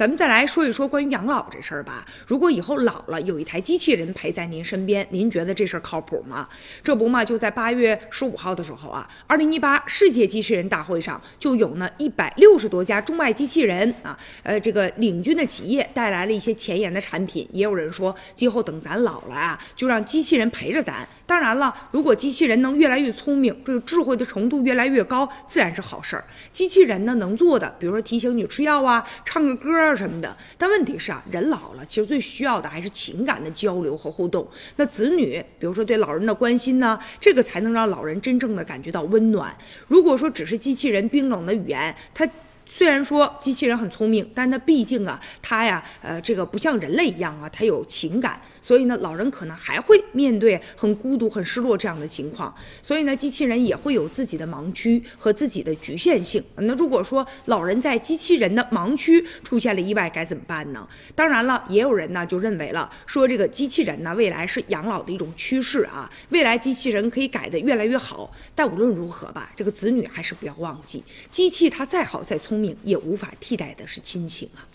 咱们再来说一说关于养老这事儿吧。如果以后老了有一台机器人陪在您身边，您觉得这事儿靠谱吗？这不嘛，就在八月十五号的时候啊，二零一八世界机器人大会上，就有呢一百六十多家中外机器人啊，呃，这个领军的企业带来了一些前沿的产品。也有人说，今后等咱老了啊，就让机器人陪着咱。当然了，如果机器人能越来越聪明，这个智慧的程度越来越高，自然是好事儿。机器人呢能做的，比如说提醒你吃药啊，唱个歌什么的。但问题是啊，人老了，其实最需要的还是情感的交流和互动。那子女，比如说对老人的关心呢，这个才能让老人真正的感觉到温暖。如果说只是机器人冰冷的语言，他。虽然说机器人很聪明，但它毕竟啊，它呀，呃，这个不像人类一样啊，它有情感，所以呢，老人可能还会面对很孤独、很失落这样的情况。所以呢，机器人也会有自己的盲区和自己的局限性。那如果说老人在机器人的盲区出现了意外，该怎么办呢？当然了，也有人呢就认为了，说这个机器人呢，未来是养老的一种趋势啊，未来机器人可以改得越来越好。但无论如何吧，这个子女还是不要忘记，机器它再好再聪。也无法替代的是亲情啊。